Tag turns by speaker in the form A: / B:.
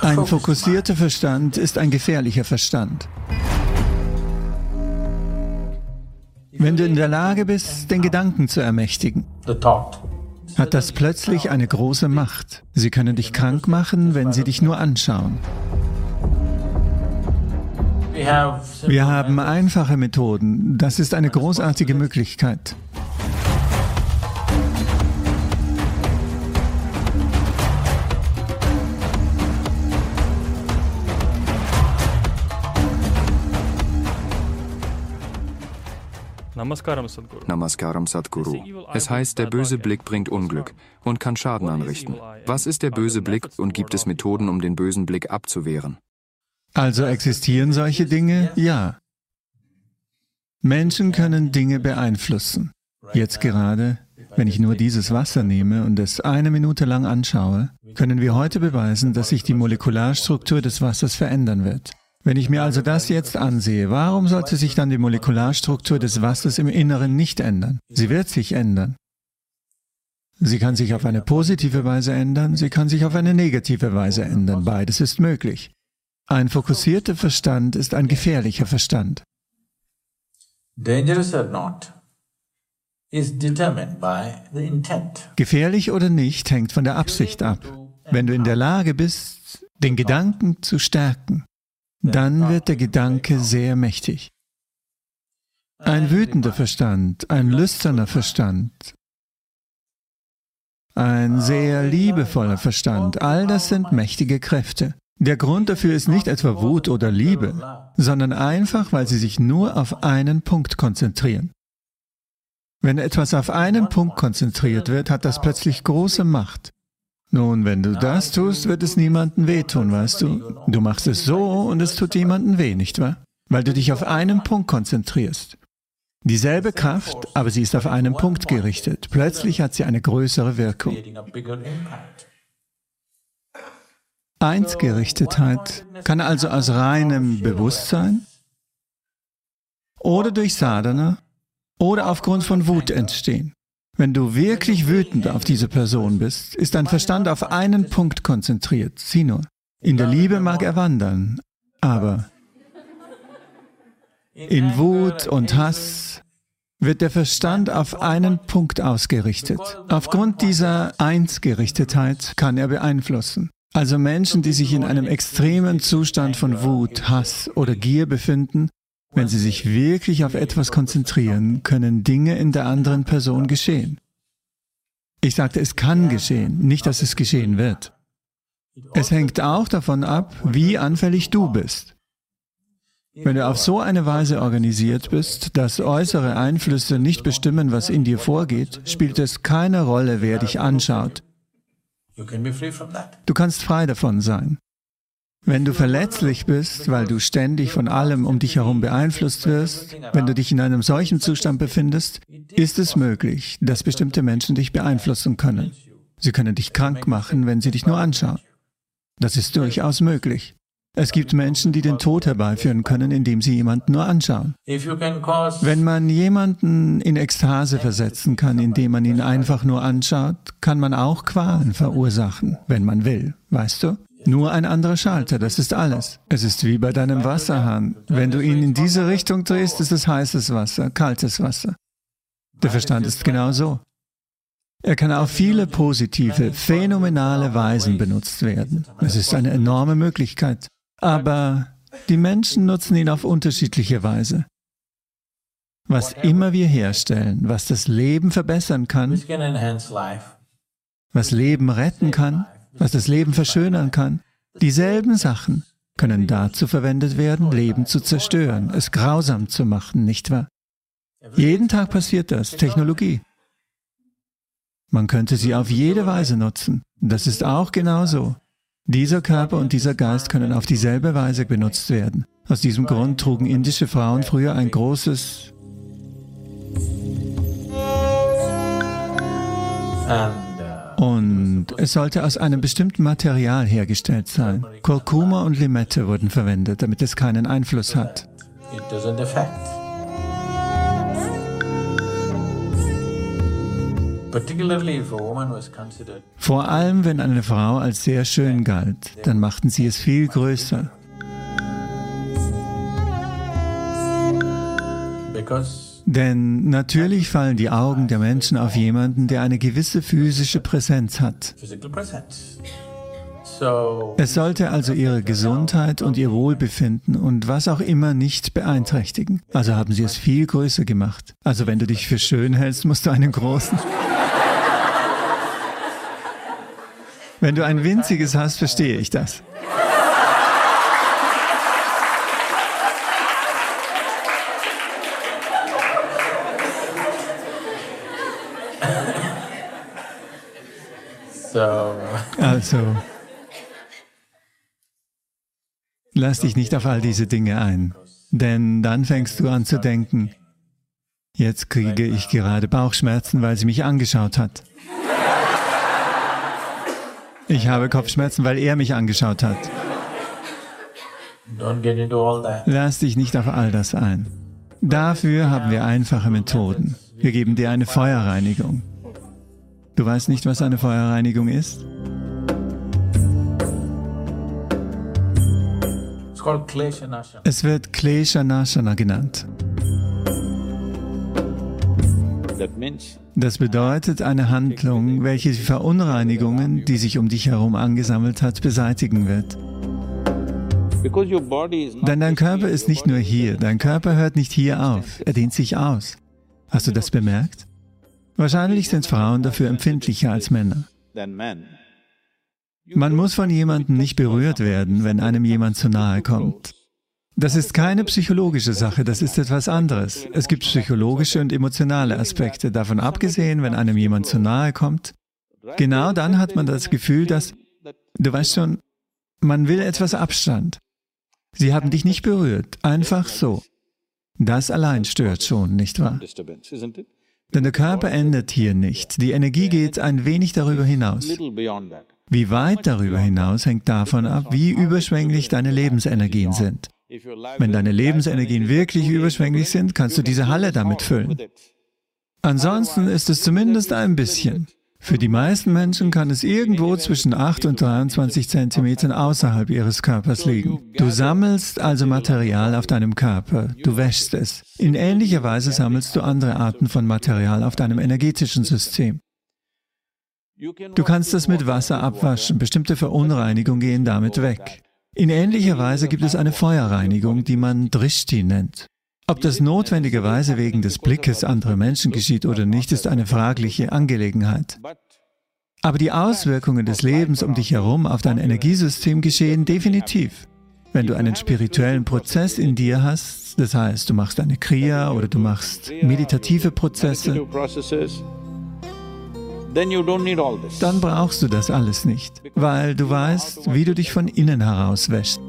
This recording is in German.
A: Ein fokussierter Verstand ist ein gefährlicher Verstand. Wenn du in der Lage bist, den Gedanken zu ermächtigen, hat das plötzlich eine große Macht. Sie können dich krank machen, wenn sie dich nur anschauen. Wir haben einfache Methoden. Das ist eine großartige Möglichkeit.
B: Namaskaram Sadhguru. Namaskaram Sadhguru. Es heißt, der böse Blick bringt Unglück und kann Schaden anrichten. Was ist der böse Blick und gibt es Methoden, um den bösen Blick abzuwehren?
A: Also existieren solche Dinge? Ja. Menschen können Dinge beeinflussen. Jetzt gerade, wenn ich nur dieses Wasser nehme und es eine Minute lang anschaue, können wir heute beweisen, dass sich die Molekularstruktur des Wassers verändern wird. Wenn ich mir also das jetzt ansehe, warum sollte sich dann die Molekularstruktur des Wassers im Inneren nicht ändern? Sie wird sich ändern. Sie kann sich auf eine positive Weise ändern, sie kann sich auf eine negative Weise ändern. Beides ist möglich. Ein fokussierter Verstand ist ein gefährlicher Verstand. Gefährlich oder nicht hängt von der Absicht ab. Wenn du in der Lage bist, den Gedanken zu stärken, dann wird der Gedanke sehr mächtig. Ein wütender Verstand, ein lüsterner Verstand, ein sehr liebevoller Verstand, all das sind mächtige Kräfte. Der Grund dafür ist nicht etwa Wut oder Liebe, sondern einfach, weil sie sich nur auf einen Punkt konzentrieren. Wenn etwas auf einen Punkt konzentriert wird, hat das plötzlich große Macht. Nun, wenn du das tust, wird es niemandem wehtun, weißt du? Du machst es so und es tut jemandem weh, nicht wahr? Weil du dich auf einen Punkt konzentrierst. Dieselbe Kraft, aber sie ist auf einen Punkt gerichtet. Plötzlich hat sie eine größere Wirkung. Einsgerichtetheit kann also aus reinem Bewusstsein oder durch Sadhana oder aufgrund von Wut entstehen. Wenn du wirklich wütend auf diese Person bist, ist dein Verstand auf einen Punkt konzentriert. Sieh nur. In der Liebe mag er wandern, aber in Wut und Hass wird der Verstand auf einen Punkt ausgerichtet. Aufgrund dieser Einsgerichtetheit kann er beeinflussen. Also Menschen, die sich in einem extremen Zustand von Wut, Hass oder Gier befinden, wenn Sie sich wirklich auf etwas konzentrieren, können Dinge in der anderen Person geschehen. Ich sagte, es kann geschehen, nicht, dass es geschehen wird. Es hängt auch davon ab, wie anfällig du bist. Wenn du auf so eine Weise organisiert bist, dass äußere Einflüsse nicht bestimmen, was in dir vorgeht, spielt es keine Rolle, wer dich anschaut. Du kannst frei davon sein. Wenn du verletzlich bist, weil du ständig von allem um dich herum beeinflusst wirst, wenn du dich in einem solchen Zustand befindest, ist es möglich, dass bestimmte Menschen dich beeinflussen können. Sie können dich krank machen, wenn sie dich nur anschauen. Das ist durchaus möglich. Es gibt Menschen, die den Tod herbeiführen können, indem sie jemanden nur anschauen. Wenn man jemanden in Ekstase versetzen kann, indem man ihn einfach nur anschaut, kann man auch Qualen verursachen, wenn man will, weißt du? Nur ein anderer Schalter, das ist alles. Es ist wie bei deinem Wasserhahn. Wenn du ihn in diese Richtung drehst, ist es heißes Wasser, kaltes Wasser. Der Verstand ist genau so. Er kann auf viele positive, phänomenale Weisen benutzt werden. Es ist eine enorme Möglichkeit. Aber die Menschen nutzen ihn auf unterschiedliche Weise. Was immer wir herstellen, was das Leben verbessern kann, was Leben retten kann, was das Leben verschönern kann. Dieselben Sachen können dazu verwendet werden, Leben zu zerstören, es grausam zu machen, nicht wahr? Jeden Tag passiert das, Technologie. Man könnte sie auf jede Weise nutzen. Das ist auch genauso. Dieser Körper und dieser Geist können auf dieselbe Weise benutzt werden. Aus diesem Grund trugen indische Frauen früher ein großes und es sollte aus einem bestimmten Material hergestellt sein. Kurkuma und Limette wurden verwendet, damit es keinen Einfluss hat. Vor allem, wenn eine Frau als sehr schön galt, dann machten sie es viel größer. Denn natürlich fallen die Augen der Menschen auf jemanden, der eine gewisse physische Präsenz hat. Es sollte also ihre Gesundheit und ihr Wohlbefinden und was auch immer nicht beeinträchtigen. Also haben sie es viel größer gemacht. Also wenn du dich für schön hältst, musst du einen großen. Wenn du ein winziges hast, verstehe ich das. Also, lass dich nicht auf all diese Dinge ein, denn dann fängst du an zu denken, jetzt kriege ich gerade Bauchschmerzen, weil sie mich angeschaut hat. Ich habe Kopfschmerzen, weil er mich angeschaut hat. Lass dich nicht auf all das ein. Dafür haben wir einfache Methoden. Wir geben dir eine Feuerreinigung. Du weißt nicht, was eine Feuerreinigung ist? Es wird Klesha Nashana genannt. Das bedeutet eine Handlung, welche die Verunreinigungen, die sich um dich herum angesammelt hat, beseitigen wird. Denn dein Körper ist nicht nur hier, dein Körper hört nicht hier auf, er dehnt sich aus. Hast du das bemerkt? Wahrscheinlich sind Frauen dafür empfindlicher als Männer. Man muss von jemandem nicht berührt werden, wenn einem jemand zu nahe kommt. Das ist keine psychologische Sache, das ist etwas anderes. Es gibt psychologische und emotionale Aspekte. Davon abgesehen, wenn einem jemand zu nahe kommt, genau dann hat man das Gefühl, dass, du weißt schon, man will etwas Abstand. Sie haben dich nicht berührt, einfach so. Das allein stört schon, nicht wahr? Denn der Körper endet hier nicht. Die Energie geht ein wenig darüber hinaus. Wie weit darüber hinaus hängt davon ab, wie überschwänglich deine Lebensenergien sind. Wenn deine Lebensenergien wirklich überschwänglich sind, kannst du diese Halle damit füllen. Ansonsten ist es zumindest ein bisschen. Für die meisten Menschen kann es irgendwo zwischen 8 und 23 Zentimetern außerhalb ihres Körpers liegen. Du sammelst also Material auf deinem Körper, du wäschst es. In ähnlicher Weise sammelst du andere Arten von Material auf deinem energetischen System. Du kannst es mit Wasser abwaschen, bestimmte Verunreinigungen gehen damit weg. In ähnlicher Weise gibt es eine Feuerreinigung, die man Drishti nennt. Ob das notwendigerweise wegen des Blickes anderer Menschen geschieht oder nicht, ist eine fragliche Angelegenheit. Aber die Auswirkungen des Lebens um dich herum auf dein Energiesystem geschehen definitiv. Wenn du einen spirituellen Prozess in dir hast, das heißt, du machst eine Kriya oder du machst meditative Prozesse, dann brauchst du das alles nicht, weil du weißt, wie du dich von innen heraus wäschst.